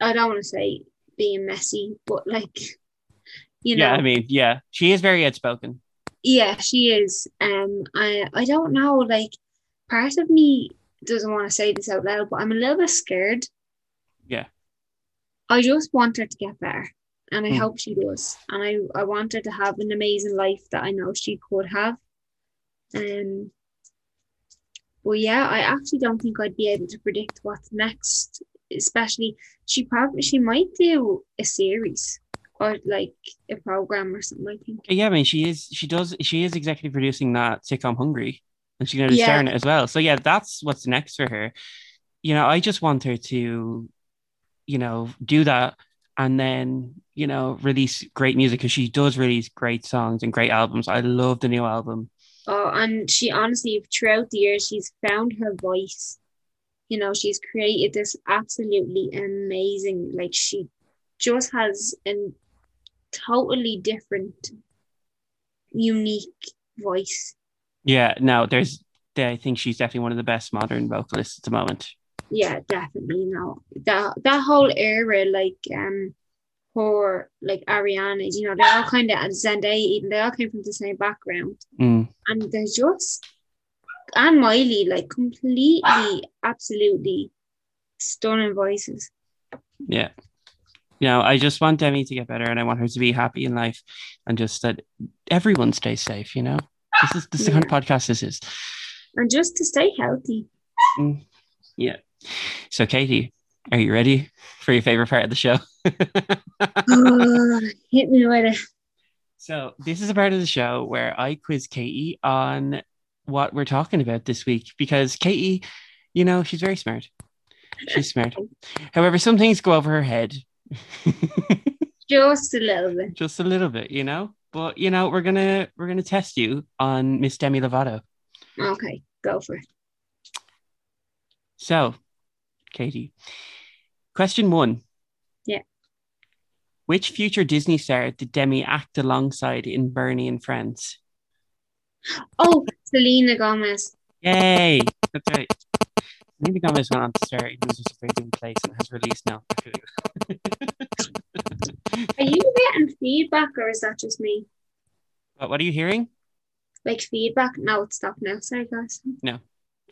I don't want to say being messy, but like you know, yeah, I mean, yeah, she is very outspoken. yeah, she is. Um I I don't know, like part of me doesn't want to say this out loud, but I'm a little bit scared. Yeah. I just want her to get better. And I Hmm. hope she does. And I, I want her to have an amazing life that I know she could have. Um but yeah, I actually don't think I'd be able to predict what's next. Especially she probably she might do a series or like a program or something, I think. Yeah, I mean, she is. She does. She is executive producing that sitcom Hungry, and she's going to Yeah. star in it as well. So yeah, that's what's next for her. You know, I just want her to, you know, do that and then you know release great music because she does release great songs and great albums. I love the new album. Oh, and she honestly, throughout the years, she's found her voice. You know, she's created this absolutely amazing, like she just has a totally different, unique voice. Yeah, no, there's. I think she's definitely one of the best modern vocalists at the moment. Yeah, definitely. No, that that whole era, like um, her like Ariana, you know, they all kind of and Zendaya, even they all came from the same background. Mm. and they're just and Miley like completely absolutely stunning voices Yeah. You know, I just want Demi to get better and I want her to be happy in life and just that everyone stays safe, you know? This is the second of podcast this is. and just to stay healthy Yeah. So Katie, are you ready for your favorite part of the show? oh, hit me with it so this is a part of the show where I quiz Katie on what we're talking about this week because Katie, you know, she's very smart. She's smart. However, some things go over her head. just a little bit just a little bit, you know. But you know, we're gonna we're gonna test you on Miss Demi Lovato. okay go for it So, Katie, question one. Yeah. Which future Disney star did Demi act alongside in Barney and Friends? oh Selena Gomez Yay! That's right. Selena Gomez went on to star in Wizards of Waverly Place and has released now. are you getting feedback or is that just me But what are you hearing? like feedback no it's stopped now sorry guys No.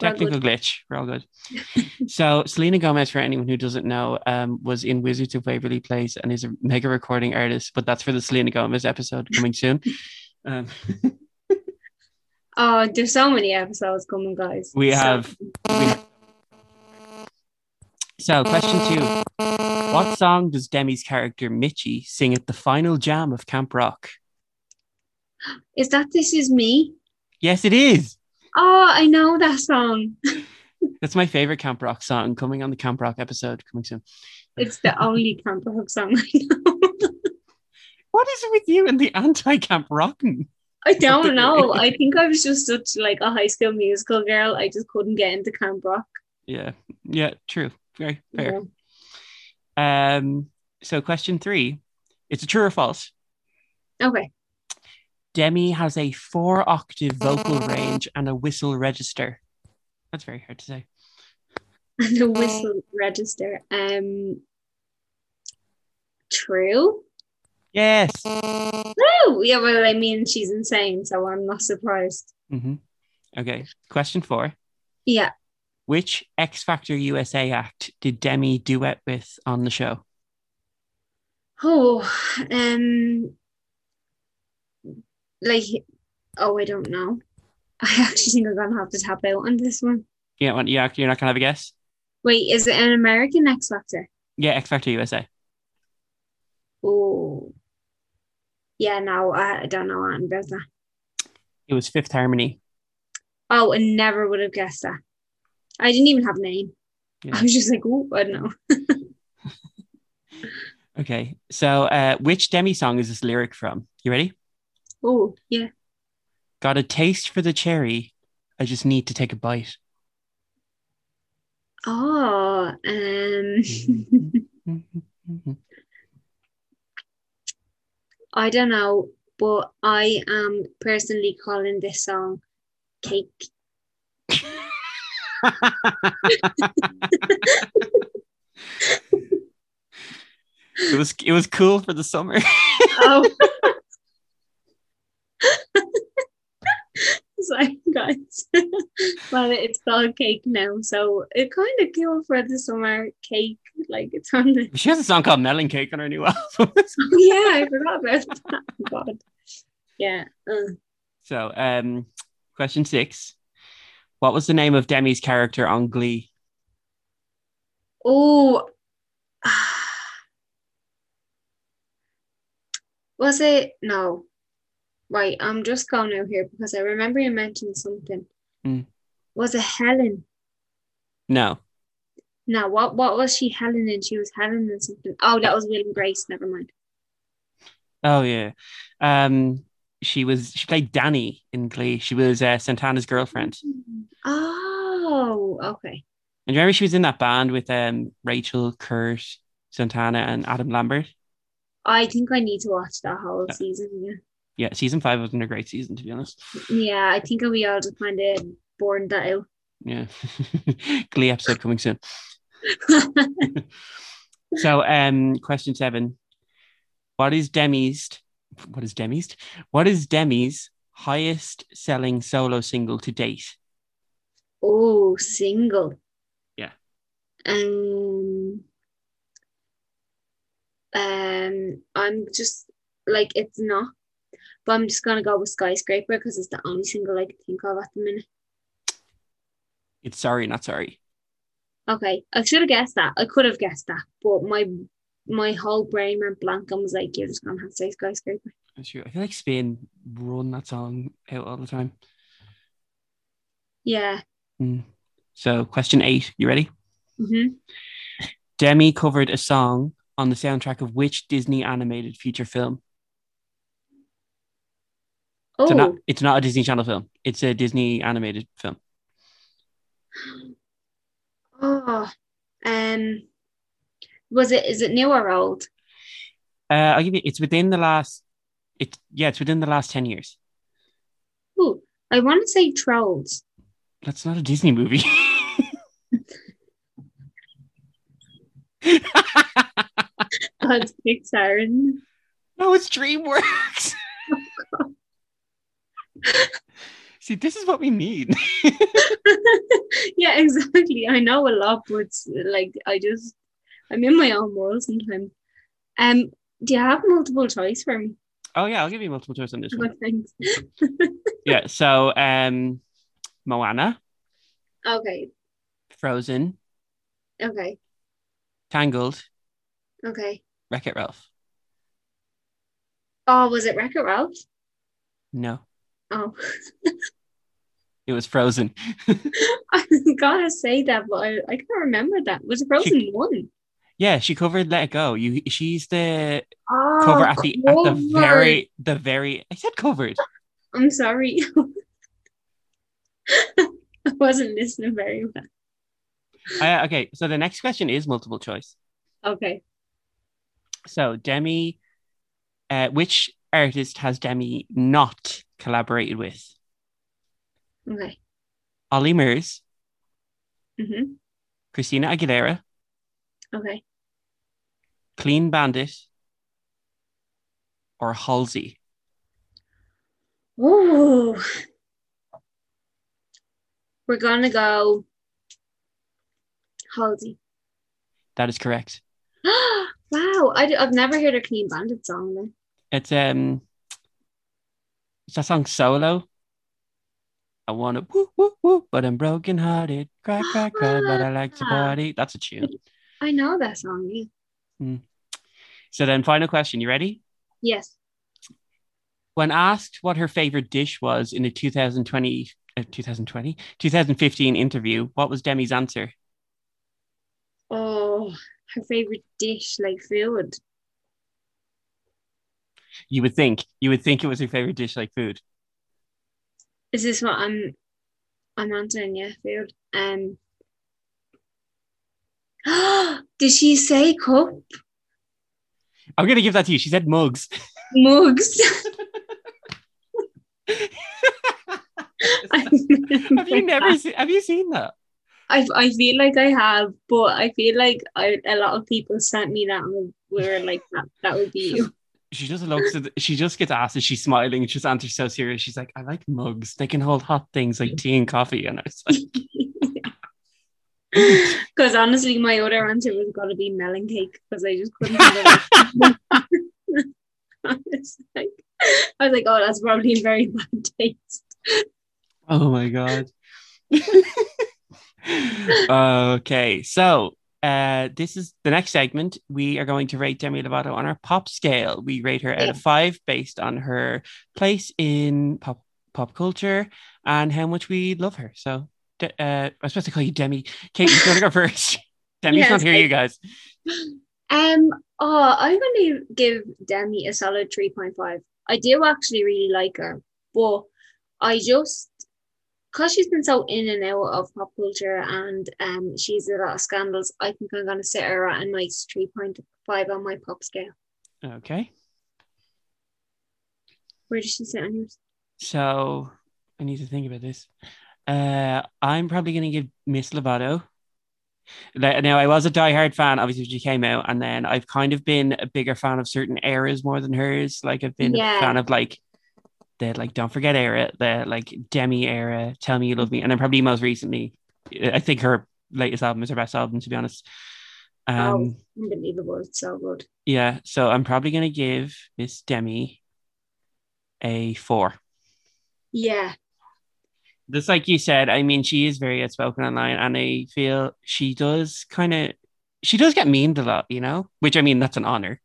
Technical glitch. We're all good. so Selena Gomez, for anyone who doesn't know, um, was in Wizards of Waverly Place and is a mega recording artist. But that's for the Selena Gomez episode coming soon. Um, oh there's so many episodes coming guys we So- have. we- So, question two: What song does Demi's character Mitchie sing at the final jam of Camp Rock? is that this is me Yes, it is. Oh I know that song That's my favorite Camp Rock song. Coming on the Camp Rock episode coming soon. It's the only Camp Rock song I know. What is it with you and the anti-Camp Rockin'? I don't know. I think I was just such like a high school musical girl. I just couldn't get into Camp Rock. Yeah, yeah, true. Very fair. Yeah. Um, so question three, it's a true or false. Okay. Demi has a four octave vocal range and a whistle register. That's very hard to say. And the whistle register. Um true. Yes. True. Yeah, well, I mean she's insane, so I'm not surprised. hmm Okay. Question four. Yeah. Which X Factor USA act did Demi duet with on the show? Oh, um like oh I don't know. I actually think I'm gonna have to tap out on this one. Yeah, well, yeah, you're not gonna have a guess. Wait, is it an American X Factor? Yeah, X Factor USA. Oh, yeah, no, I, I don't know anything about that. It was Fifth Harmony. Oh, I never would have guessed that. I didn't even have a name. Yeah. I was just like, oh, I don't know. Okay. So, uh, which Demi song is this lyric from? You ready? Oh, yeah. Got a taste for the cherry. I just need to take a bite. Oh, um, I don't know, but I am personally calling this song Cake. it was it was cool for the summer. Oh. Sorry, guys. well, it's called cake now, so it kind of came for the summer cake. Like it's on the. She has a song called Melon Cake on her new album. yeah, I forgot about that. God. Yeah. Uh. So, um, question six. What was the name of Demi's character on Glee? Oh. Was it? No. Right, I'm just going out here because I remember you mentioned something. Mm. Was it Helen? No. No, what what was she Helen and She was Helen and something. Oh, that was Will and Grace. Never mind. Oh yeah. Um, she was she played Dani in Glee. She was uh, Santana's girlfriend. Oh, okay. And remember she was in that band with um Rachel, Kurt, Santana, and Adam Lambert. I think I need to watch that whole season. Yeah. Yeah, season five wasn't a great season to be honest. Yeah, I think we all just kind of bored that out. Yeah. Glee episode coming soon. so um question seven. What is Demi's what is Demi's? What is Demi's highest selling solo single to date? Oh, single. Yeah. Um um I'm just like it's not but I'm just gonna go with skyscraper because it's the only single I can think of at the minute. It's sorry, not sorry. Okay, I should have guessed that. I could have guessed that, but my my whole brain went blank and was like, "You're just gonna have to say skyscraper." That's true. I feel like Spain run that song out all the time. Yeah. Mm. So, question eight. You ready? Mm-hmm. Demi covered a song on the soundtrack of which Disney animated feature film? Oh, So not, it's not a Disney Channel film. It's a Disney animated film. oh, um, was it? Is it new or old? Uh, I'll give you. It's within the last. It's yeah. It's within the last ten years. Ooh, I want to say Trolls. That's not a Disney movie. That's Pixar. no, it's DreamWorks. See, this is what we need. yeah, exactly. I know a lot, but it's like I just I'm in my own world sometimes. Um, do you have multiple choice for me? oh yeah, I'll give you multiple choice on this one. Things? Yeah. So, um, Moana, okay, Frozen, okay, Tangled, okay. Wreck It Ralph. Oh, was it Wreck It Ralph? No, Oh, it was Frozen. I gotta say that, but I, I can't remember that. Was it Frozen one? Yeah, she covered Let It Go. You, she's the Oh, cover at the at the very the very. I said covered. I'm sorry. I wasn't listening very well. Uh, okay, so the next question is multiple choice. Okay. So Demi, uh, which artist has Demi not collaborated with? Okay. Ollie Murs, Mm-hmm. Christina Aguilera, Okay. Clean Bandit, or Halsey. Ooh. We're gonna go Halsey. That is correct. wow, I, have never heard a Clean Bandit song then. It's um, it's that song Solo. I wanna woo woo woo, but I'm broken hearted. Cry cry cry, but I like to party. That's a tune. I know that song. Yeah. So then, final question. You ready? Yes. When asked what her favorite dish was in a 2020, uh, 2020, 2015 interview, what was Demi's answer? Oh, her favorite dish, like food. You would think, you would think it was your favorite dish, like food. Is this what I'm? I'm answering. Yeah, food. Um. Did she say cup I'm gonna give that to you. She said mugs. mugs? have you never seen? Have you seen that? I I feel like I have, but I feel like I, a lot of people sent me that and we were like that. That would be you. She just looks at she just gets asked and she's smiling and she's answers so serious. She's like, I like mugs. They can hold hot things like tea and coffee. And I was like, Because honestly, my other answer was going to be melon cake because I just couldn't. I was like, I was like, oh, that's probably in very bad taste. Oh my god. okay, so uh, this is the next segment. We are going to rate Demi Lovato on our pop scale. We rate her out of five based on her place in pop pop culture and how much we love her. So, uh, I'm supposed to call you Demi. Kate, you're gonna go first. Demi's Yes, not here, I- you guys. Um, oh, I'm going to give Demi a solid 3.5. I do actually really like her, but I just, because she's been so in and out of pop culture and um, she's a lot of scandals, I think I'm going to sit her at a nice 3.5 on my pop scale. Okay, Where does she sit on yours? so I need to think about this. Uh, I'm probably gonna give Miss Lovato. Now I was a diehard fan, obviously, when she came out, and then I've kind of been a bigger fan of certain eras more than hers. Like I've been Yeah. a fan of like the like Don't Forget era, the like Demi era, Tell Me You Love Me, and then probably most recently, I think her latest album is her best album, to be honest. Um, oh, unbelievable. It's so good. yeah, so I'm probably gonna give Miss Demi a four. Yeah. just like you said, I mean, she is very outspoken online, and I feel she does kind of she does get memed a lot, you know. Which I mean, that's an honor.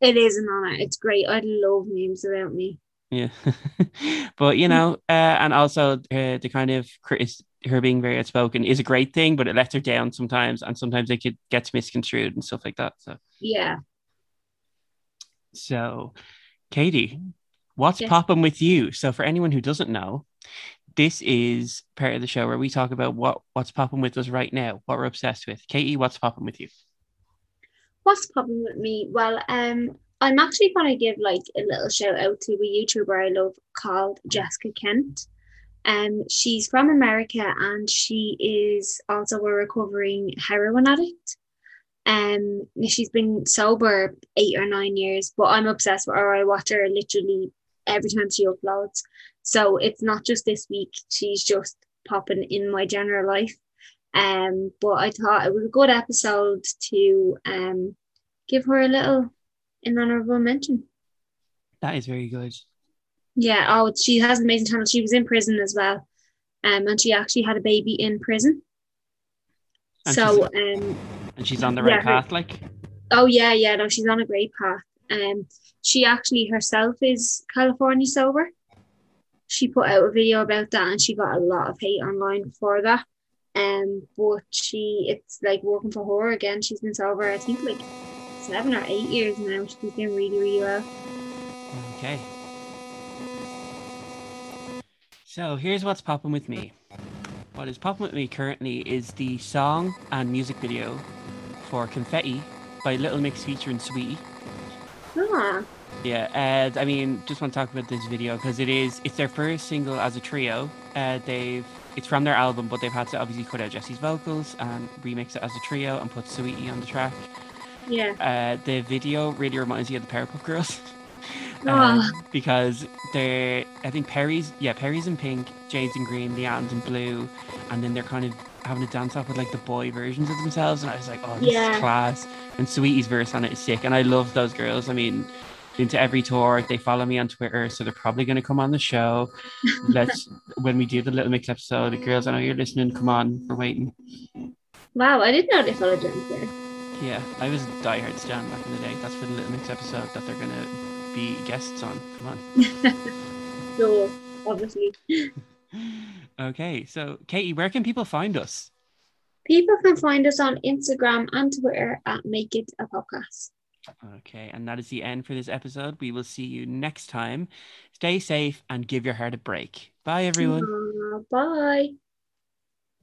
It is an honor. It's great. I love memes about me. Yeah, but you know, uh, and also uh, the kind of critis- her being very outspoken is a great thing, but it lets her down sometimes, and sometimes it could gets misconstrued and stuff like that. So, Yeah. so Katie, what's Yes. popping with you? So, for anyone who doesn't know, this is part of the show where we talk about what what's popping with us right now, what we're obsessed with. Katie, what's popping with you? What's popping with me? Well, um, I'm actually gonna give like a little shout out to a YouTuber I love called Jessica Kent. Um, she's from America and she is also a recovering heroin addict. Um, she's been sober eight or nine years, but I'm obsessed with her. I watch her literally every time she uploads. So it's not just this week; she's just popping in my general life. Um, but I thought it was a good episode to um give her a little an honorable mention. That is very good. Yeah, oh, she has an amazing channel. She was in prison as well, um, and she actually had a baby in prison. And so, um, And she's on the right Yeah, her- path, like oh yeah, yeah, no, she's on a great path. Um, she actually herself is California sober. She put out a video about that, and she got a lot of hate online for that. Um, but she, it's like working for her again. She's been sober, I think, like seven or eight years now. She's doing really, really well. okay. So here's what's popping with me. What is popping with me currently is the song and music video for Confetti by Little Mix featuring Saweetie. Ah, Yeah, uh, I mean, just want to talk about this video because it is it's their first single as a trio. Uh, they've it's from their album, but they've had to obviously cut out Jesy's vocals and remix it as a trio and put Saweetie on the track. Yeah. Uh, the video really reminds me of the Powerpuff Girls. Ah. Um, because they're I think Perrie's yeah Perrie's in pink, Jade's in green, Leigh-Anne's in blue, and then they're kind of having a dance off with like the boy versions of themselves, and I was like, oh, this Yeah. is class. And Saweetie's verse on it is sick, and I love those girls. I mean, into every tour. They follow me on Twitter, so they're probably going to come on the show. Let's when we do the Little Mix episode, the girls. I know you're listening. Come on, we're waiting. Wow, I didn't know they followed James there. Yeah, I was a diehard Stan back in the day. That's for the Little Mix episode that they're going to be guests on. Come on. So obviously, Okay, so Katie, where can people find us? people can find us on Instagram and Twitter at Make It a Podcast. Okay, and that is the end for this episode. We will see you next time. Stay safe and give your heart a break. Bye, everyone. Uh, bye.